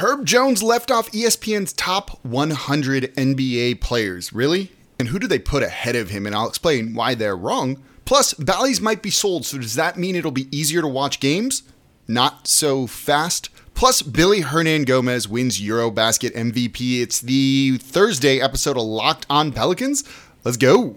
Herb Jones left off ESPN's top 100 NBA players. Really? And who do they put ahead of him? And I'll explain why they're wrong. Plus, Bally's might be sold, so does that mean it'll be easier to watch games? Not so fast. Plus, Willy Hernangómez wins Eurobasket MVP. It's the Thursday episode of Locked On Pelicans. Let's go.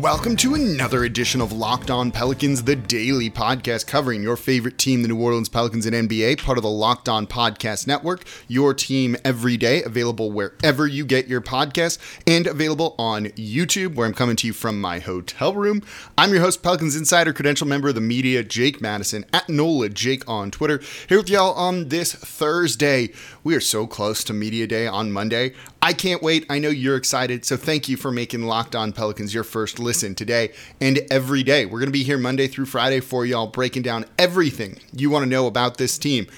Welcome to another edition of Locked On Pelicans, the daily podcast covering your favorite team, the New Orleans Pelicans and NBA, part of the Locked On Podcast Network. Your team every day, available wherever you get your podcast, and available on YouTube, where I'm coming to you from my hotel room. I'm your host, Pelicans Insider, credential member of the media, Jake Madison, at NOLA Jake on Twitter. Here with y'all on this Thursday. We are so close to Media Day on Monday. I can't wait. I know you're excited. So thank you for making Locked On Pelicans your first listen today and every day. We're going to be here Monday through Friday for y'all, breaking down everything you want to know about this team.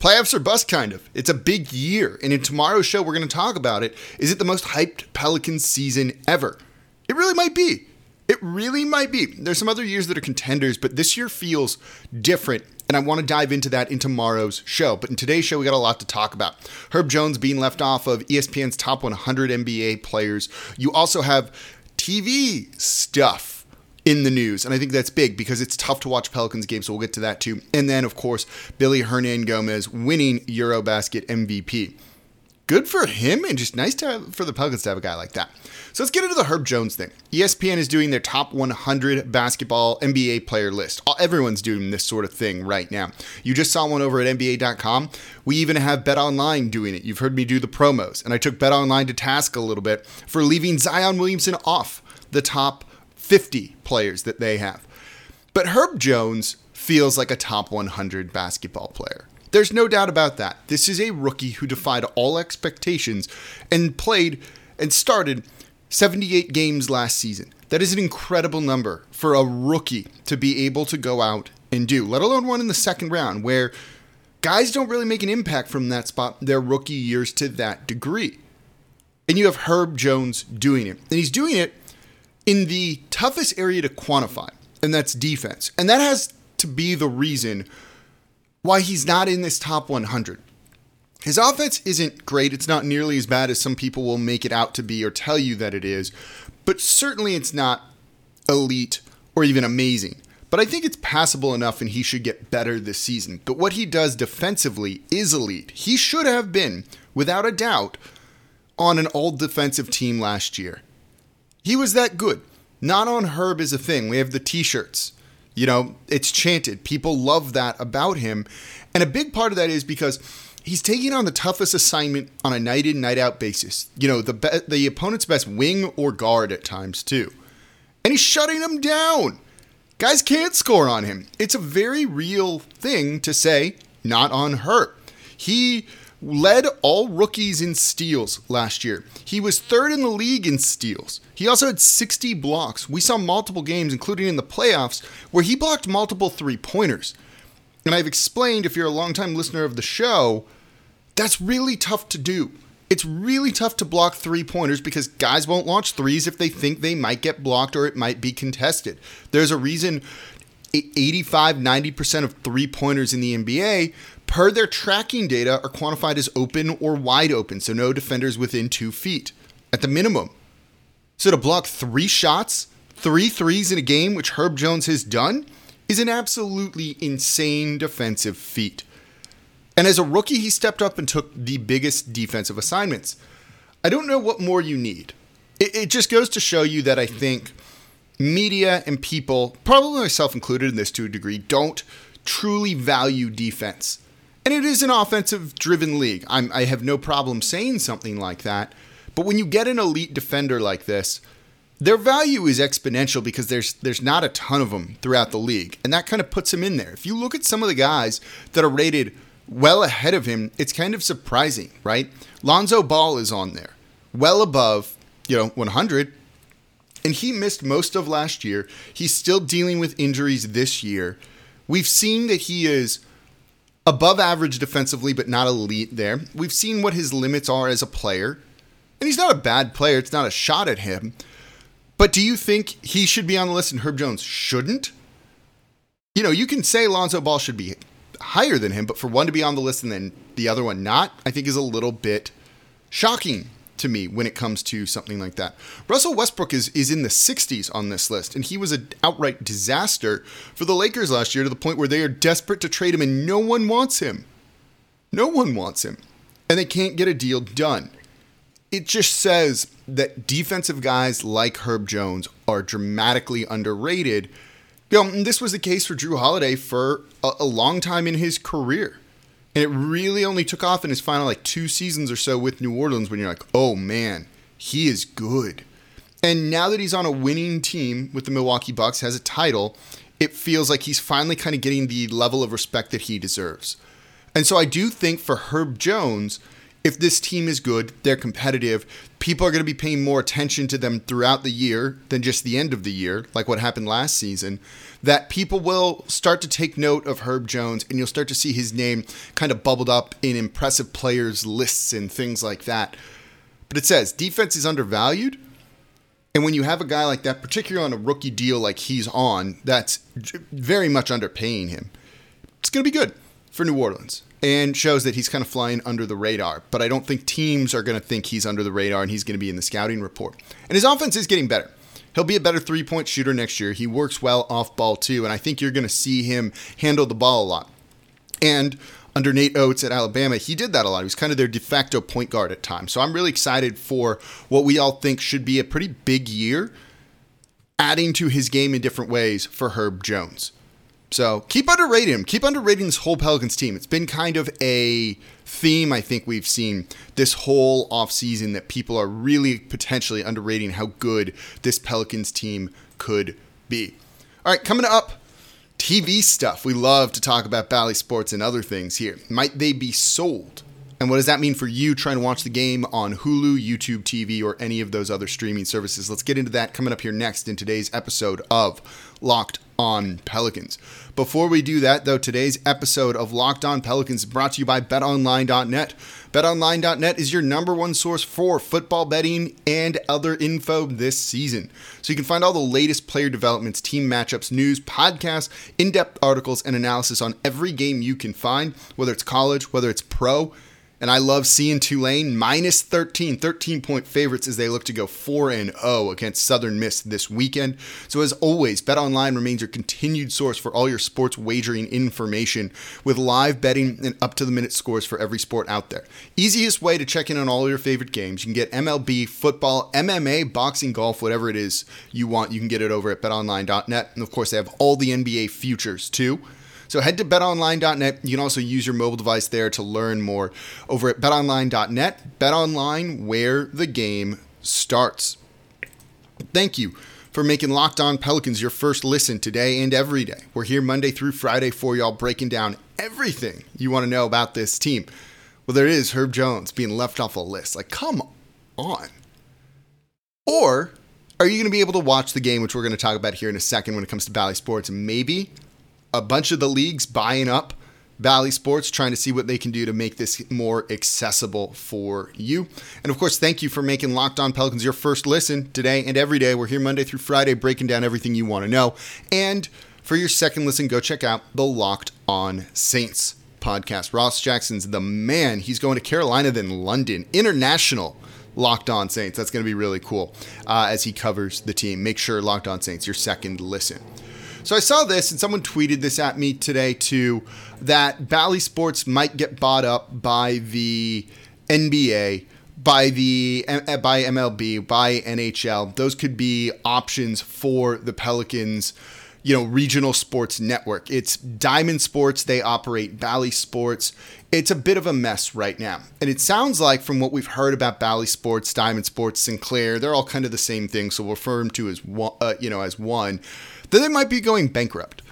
Playoffs are bust, kind of. It's a big year. And in tomorrow's show, we're going to talk about it. Is it the most hyped Pelicans season ever? It really might be. It really might be. There's some other years that are contenders, but this year feels different. And I want to dive into that in tomorrow's show. But in today's show, we got a lot to talk about. Herb Jones being left off of ESPN's top 100 NBA players. You also have TV stuff in the news. And I think that's big because it's tough to watch Pelicans games. So we'll get to that too. And then, of course, Willy Hernangómez winning Eurobasket MVP. Good for him and just nice to for the Pelicans to have a guy like that. So let's get into the Herb Jones thing. ESPN is doing their top 100 basketball NBA player list. All- Everyone's doing this sort of thing right now. You just saw one over at NBA.com. We even have BetOnline doing it. You've heard me do the promos, and I took BetOnline to task a little bit for leaving Zion Williamson off the top 50 players that they have. But Herb Jones feels like a top 100 basketball player. There's no doubt about that. This is a rookie who defied all expectations and played and started 78 games last season. That is an incredible number for a rookie to be able to go out and do, let alone one in the second round where guys don't really make an impact from that spot their rookie years to that degree. And you have Herb Jones doing it. And he's doing it in the toughest area to quantify, and that's defense. And that has to be the reason why he's not in this top 100. His offense isn't great. It's not nearly as bad as some people will make it out to be or tell you that it is, but certainly it's not elite or even amazing. But I think it's passable enough and he should get better this season. But what he does defensively is elite. He should have been, without a doubt, on an all defensive team last year. He was that good. Not on Herb is a thing. We have the t shirts. You know, it's chanted. People love that about him. And a big part of that is because he's taking on the toughest assignment on a night in, night out basis. You know, the be- the opponent's best wing or guard at times too. And he's shutting them down. Guys can't score on him. It's a very real thing to say, not on Herb. He led all rookies in steals last year. He was third in the league in steals. He also had 60 blocks. We saw multiple games, including in the playoffs, where he blocked multiple three pointers. And I've explained, if you're a longtime listener of the show, that's really tough to do. It's really tough to block three pointers because guys won't launch threes if they think they might get blocked or it might be contested. There's a reason 85 90% of three pointers in the NBA, per their tracking data, are quantified as open or wide open, so no defenders within two feet at the minimum. So to block three shots, three threes in a game, which Herb Jones has done, is an absolutely insane defensive feat. And as a rookie, he stepped up and took the biggest defensive assignments. I don't know what more you need. It, it just goes to show you that I think media and people, probably myself included in this to a degree, don't truly value defense. And it is an offensive driven league. I'm, I have no problem saying something like that. But when you get an elite defender like this, their value is exponential because there's there's not a ton of them throughout the league, and that kind of puts him in there. If you look at some of the guys that are rated well ahead of him, it's kind of surprising, right? Lonzo Ball is on there, well above, you know, 100. And he missed most of last year. He's still dealing with injuries this year. We've seen that he is above average defensively, but not elite there. We've seen what his limits are as a player. And he's not a bad player. It's not a shot at him. But do you think he should be on the list and Herb Jones shouldn't? You know, you can say Lonzo Ball should be higher than him, but for one to be on the list and then the other one not, I think is a little bit shocking to me when it comes to something like that. Russell Westbrook is is in the 60s on this list, and he was an outright disaster for the Lakers last year to the point where they are desperate to trade him and no one wants him. No one wants him. And they can't get a deal done. It just says that defensive guys like Herb Jones are dramatically underrated. You know, this was the case for Jrue Holiday for a, a long time in his career. And it really only took off in his final like two seasons or so with New Orleans when you're like, oh man, he is good. And now that he's on a winning team with the Milwaukee Bucks, has a title, it feels like he's finally kind of getting the level of respect that he deserves. And so I do think for Herb Jones, if this team is good, they're competitive, people are going to be paying more attention to them throughout the year than just the end of the year, like what happened last season, that people will start to take note of Herb Jones and you'll start to see his name kind of bubbled up in impressive players lists and things like that. But it says defense is undervalued. And when you have a guy like that, particularly on a rookie deal like he's on, that's very much underpaying him. It's going to be good for New Orleans and shows that he's kind of flying under the radar. But I don't think teams are going to think he's under the radar and he's going to be in the scouting report. And his offense is getting better. He'll be a better three point shooter next year. He works well off ball too, and I think you're going to see him handle the ball a lot. And under Nate Oats at Alabama, he did that a lot. He was kind of their de facto point guard at times. So I'm really excited for what we all think should be a pretty big year, adding to his game in different ways for Herb Jones. So keep underrating him. Keep underrating this whole Pelicans team. It's been kind of a theme I think we've seen this whole offseason that people are really potentially underrating how good this Pelicans team could be. All right, coming up, TV stuff. We love to talk about Bally Sports and other things here. Might they be sold? And what does that mean for you trying to watch the game on Hulu, YouTube TV, or any of those other streaming services? Let's get into that coming up here next in today's episode of Locked on Pelicans. Before we do that, though, today's episode of Locked On Pelicans is brought to you by BetOnline.net. BetOnline.net is your number one source for football betting and other info this season. So you can find all the latest player developments, team matchups, news, podcasts, in depth articles, and analysis on every game you can find, whether it's college, whether it's pro. And I love seeing Tulane minus 13, 13 point favorites as they look to go 4 and 0 against Southern Miss this weekend. So as always, BetOnline remains your continued source for all your sports wagering information with live betting and up to the minute scores for every sport out there. Easiest way to check in on all your favorite games. You can get MLB, football, MMA, boxing, golf, whatever it is you want. You can get it over at betonline.net. And of course, they have all the NBA futures too. So head to betonline.net. You can also use your mobile device there to learn more over at betonline.net. BetOnline, where the game starts. Thank you for making Locked On Pelicans your first listen today and every day. We're here Monday through Friday for y'all, breaking down everything you want to know about this team. Well, there is Herb Jones being left off a list. Like, come on. Or are you going to be able to watch the game, which we're going to talk about here in a second when it comes to Bally Sports, maybe a bunch of the leagues buying up Bally Sports, trying to see what they can do to make this more accessible for you. And of course, thank you for making Locked On Pelicans your first listen today and every day. We're here Monday through Friday breaking down everything you want to know. And for your second listen, go check out the Locked On Saints podcast. Ross Jackson's the man. He's going to Carolina, then London. International Locked On Saints. That's going to be really cool uh, as he covers the team. Make sure Locked On Saints, your second listen. So I saw this, and someone tweeted this at me today too that Bally Sports might get bought up by the NBA, by the eh, by MLB, by NHL. Those could be options for the Pelicans you know, regional sports network. It's Diamond Sports, they operate Bally Sports. It's a bit of a mess right now. And it sounds like from what we've heard about Bally Sports, Diamond Sports, Sinclair, they're all kind of the same thing, so we'll refer them to as one, uh, you know, as one then they might be going bankrupt.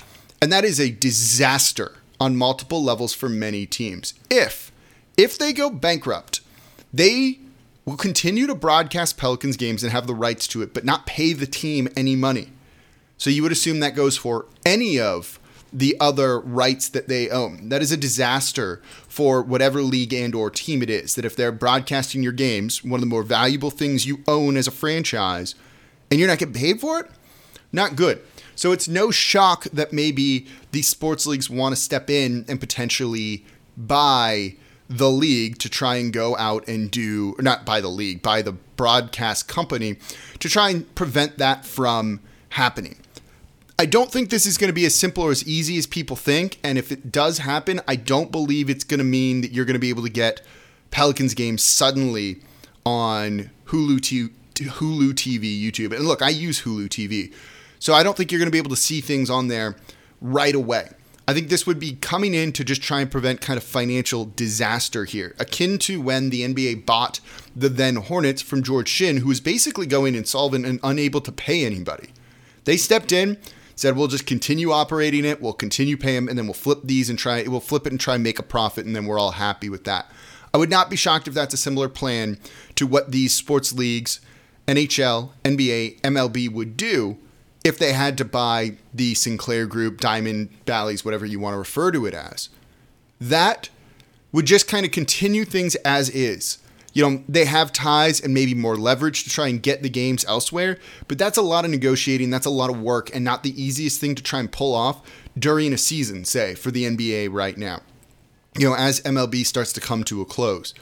And that is a disaster on multiple levels for many teams. If if they go bankrupt, they will continue to broadcast Pelicans games and have the rights to it, but not pay the team any money. So you would assume that goes for any of the other rights that they own. That is a disaster for whatever league and or team it is. That if they're broadcasting your games, one of the more valuable things you own as a franchise, and you're not getting paid for it, not good. So it's no shock that maybe these sports leagues want to step in and potentially buy the league to try and go out and do, not by the league, by the broadcast company to try and prevent that from happening. I don't think this is going to be as simple or as easy as people think. And if it does happen, I don't believe it's going to mean that you're going to be able to get Pelicans games suddenly on Hulu, t- Hulu TV, YouTube. And look, I use Hulu TV. So I don't think you're going to be able to see things on there right away. I think this would be coming in to just try and prevent kind of financial disaster here, akin to when the NBA bought the then Hornets from George Shinn, who was basically going insolvent and unable to pay anybody. They stepped in, said we'll just continue operating it, we'll continue paying them, and then we'll flip these and try it we'll flip it and try and make a profit, and then we're all happy with that. I would not be shocked if that's a similar plan to what these sports leagues, NHL, NBA, MLB would do if they had to buy the Sinclair Group, Diamond Bally's, whatever you want to refer to it as. That would just kind of continue things as is. You know, they have ties and maybe more leverage to try and get the games elsewhere, but that's a lot of negotiating, that's a lot of work, and not the easiest thing to try and pull off during a season, say, for the NBA right now. You know, as MLB starts to come to a close.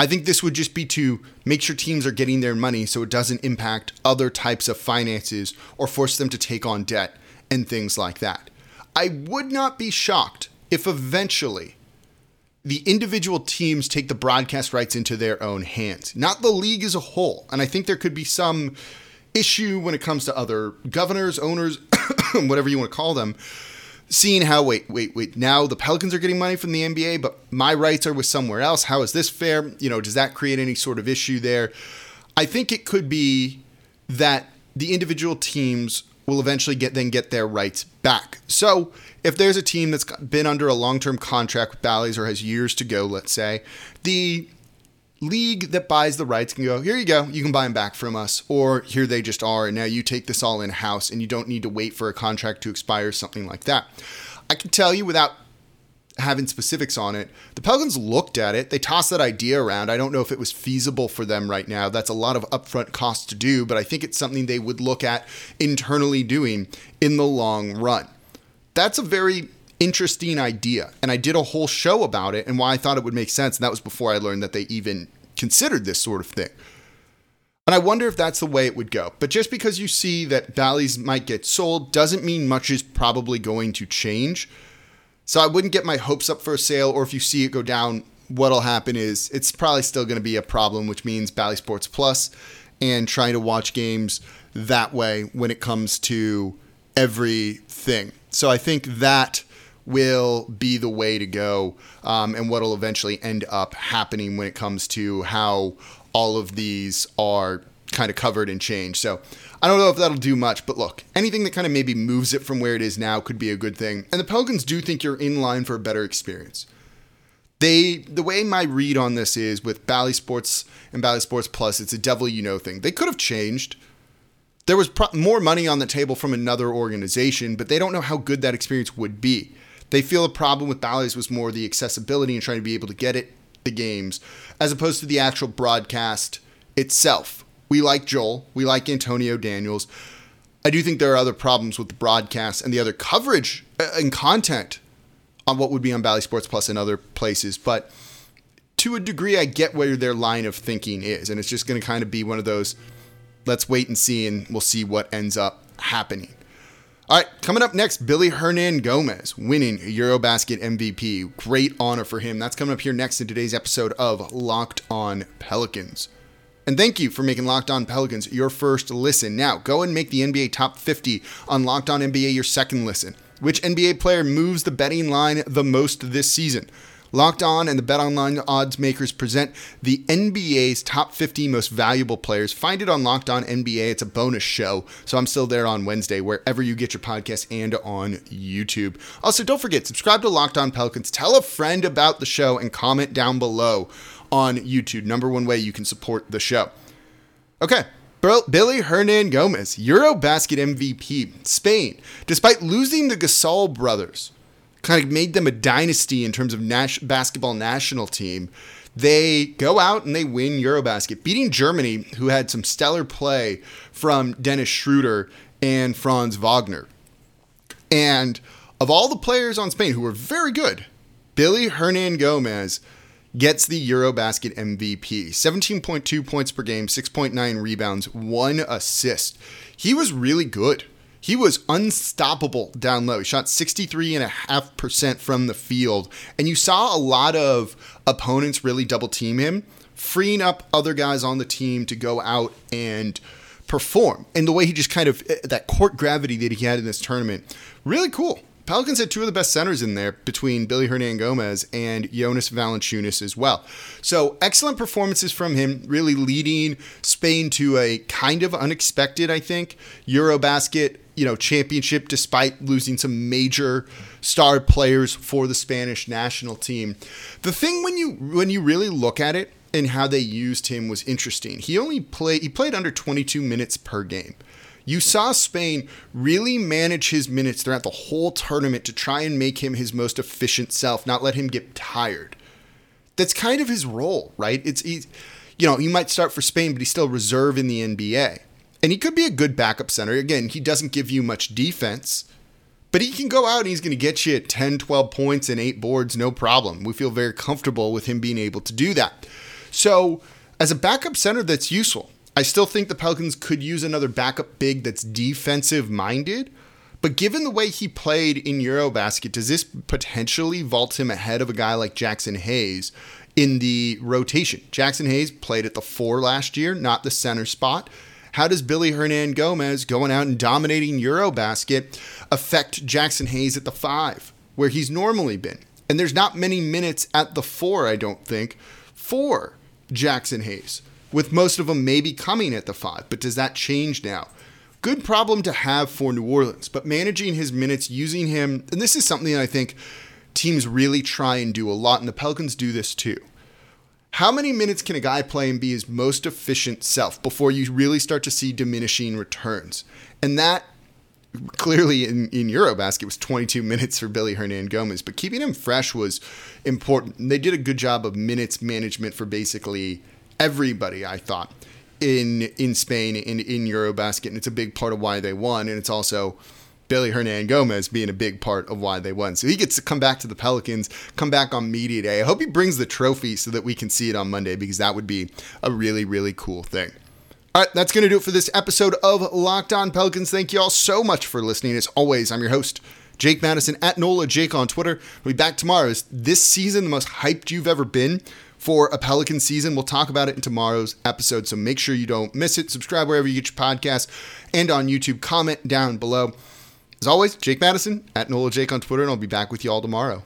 I think this would just be to make sure teams are getting their money so it doesn't impact other types of finances or force them to take on debt and things like that. I would not be shocked if eventually the individual teams take the broadcast rights into their own hands, not the league as a whole. And I think there could be some issue when it comes to other governors, owners, whatever you want to call them, seeing how wait wait wait now the Pelicans are getting money from the NBA, but my rights are with somewhere else. How is this fair? You know, does that create any sort of issue there? I think it could be that the individual teams will eventually get then get their rights back. So if there's a team that's been under a long-term contract with Bally's or has years to go, let's say, the league that buys the rights can go, here you go, you can buy them back from us, or here they just are, and now you take this all in house and you don't need to wait for a contract to expire, something like that. I can tell you without having specifics on it, the Pelicans looked at it, they tossed that idea around. I don't know if it was feasible for them right now. That's a lot of upfront cost to do, but I think it's something they would look at internally doing in the long run. That's a very interesting idea. And I did a whole show about it and why I thought it would make sense. And that was before I learned that they even considered this sort of thing. And I wonder if that's the way it would go. But just because you see that Bally's might get sold doesn't mean much is probably going to change. So I wouldn't get my hopes up for a sale, or if you see it go down, what'll happen is it's probably still going to be a problem, which means Bally Sports Plus and trying to watch games that way when it comes to everything. So I think that will be the way to go um, and what will eventually end up happening when it comes to how all of these are kind of covered and changed. So I don't know if that'll do much, but look, anything that kind of maybe moves it from where it is now could be a good thing. And the Pelicans do think you're in line for a better experience. They the way my read on this is with Bally Sports and Bally Sports Plus, it's a devil you know thing. They could have changed. There was pro- more money on the table from another organization, but they don't know how good that experience would be. They feel a problem with Bally's was more the accessibility and trying to be able to get it the games, as opposed to the actual broadcast itself. We like Joel, we like Antonio Daniels. I do think there are other problems with the broadcast and the other coverage uh, and content on what would be on Bally Sports Plus and other places, but to a degree, I get where their line of thinking is, and it's just going to kind of be one of those. Let's wait and see, and we'll see what ends up happening. All right, coming up next, Willy Hernangómez winning Eurobasket MVP. Great honor for him. That's coming up here next in today's episode of Locked On Pelicans. And thank you for making Locked On Pelicans your first listen. Now, go and make the NBA Top 50 on Locked On NBA your second listen. Which NBA player moves the betting line the most this season? Locked On and the Bet Online odds makers present the NBA's top 50 most valuable players. Find it on Locked On NBA. It's a bonus show, so I'm still there on Wednesday, wherever you get your podcast and on YouTube. Also, don't forget, subscribe to Locked On Pelicans. Tell a friend about the show and comment down below on YouTube. Number one way you can support the show. Okay. Willy Hernangómez, Eurobasket MVP, Spain. Despite losing the Gasol brothers, kind of made them a dynasty in terms of nas- basketball national team. They go out and they win Eurobasket, beating Germany, who had some stellar play from Dennis Schroeder and Franz Wagner. And of all the players on Spain who were very good, Willy Hernangómez gets the Eurobasket MVP. 17.2 points per game, 6.9 rebounds, one assist. He was really good. He was unstoppable down low. He shot 63.5% from the field. And you saw a lot of opponents really double team him, freeing up other guys on the team to go out and perform. And the way he just kind of, that court gravity that he had in this tournament, really cool. Pelicans had two of the best centers in there between Willy Hernangómez and Jonas Valanciunas as well. So excellent performances from him, really leading Spain to a kind of unexpected, I think, Eurobasket you know championship despite losing some major star players for the Spanish national team. The thing when you when you really look at it and how they used him was interesting. He only played he played under 22 minutes per game. You saw Spain really manage his minutes throughout the whole tournament to try and make him his most efficient self, not let him get tired. That's kind of his role, right? It's he, you know, he might start for Spain, but he's still reserve in the NBA. And he could be a good backup center. Again, he doesn't give you much defense, but he can go out and he's going to get you 10, 12 points and eight boards, no problem. We feel very comfortable with him being able to do that. So, as a backup center, that's useful. I still think the Pelicans could use another backup big that's defensive minded. But given the way he played in Eurobasket, does this potentially vault him ahead of a guy like Jaxson Hayes in the rotation? Jaxson Hayes played at the four last year, not the center spot. How does Willy Hernangómez going out and dominating Eurobasket affect Jaxson Hayes at the five, where he's normally been? And there's not many minutes at the four, I don't think, for Jaxson Hayes with most of them maybe coming at the five. But does that change now? Good problem to have for New Orleans, but managing his minutes, using him, and this is something I think teams really try and do a lot, and the Pelicans do this too. How many minutes can a guy play and be his most efficient self before you really start to see diminishing returns? And that clearly in, in Eurobasket was 22 minutes for Willy Hernangómez, but keeping him fresh was important. And they did a good job of minutes management for basically everybody, I thought, in in Spain in in Eurobasket, and it's a big part of why they won, and it's also Willy Hernangómez being a big part of why they won. So he gets to come back to the Pelicans, come back on media day. I hope he brings the trophy so that we can see it on Monday because that would be a really really cool thing. All right, that's going to do it for this episode of Locked On Pelicans. Thank you all so much for listening. As always, I'm your host, Jake Madison at NOLA Jake on Twitter. We'll be back tomorrow. Is this season the most hyped you've ever been? For a Pelican season. We'll talk about it in tomorrow's episode, so make sure you don't miss it. Subscribe wherever you get your podcast and on YouTube. Comment down below. As always, Jake Madison at Nola Jake on Twitter, and I'll be back with you all tomorrow.